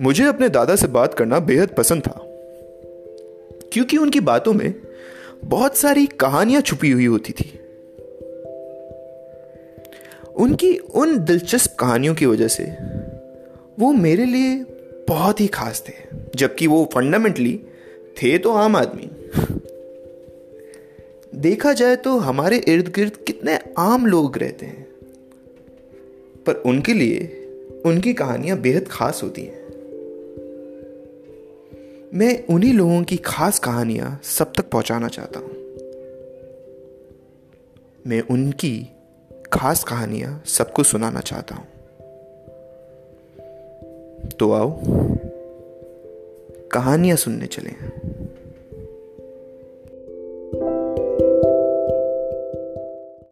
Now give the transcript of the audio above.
मुझे अपने दादा से बात करना बेहद पसंद था, क्योंकि उनकी बातों में बहुत सारी कहानियाँ छुपी हुई होती थी। उनकी उन दिलचस्प कहानियों की वजह से वो मेरे लिए बहुत ही खास थे, जबकि वो फंडामेंटली थे तो आम आदमी। देखा जाए तो हमारे इर्द गिर्द कितने आम लोग रहते हैं, पर उनके लिए उनकी कहानियाँ बेहद खास होती हैं। मैं उन्हीं लोगों की खास कहानियाँ सब तक पहुंचाना चाहता हूँ। मैं उनकी खास कहानियाँ सबको सुनाना चाहता हूँ। तो आओ, कहानियाँ सुनने चलें।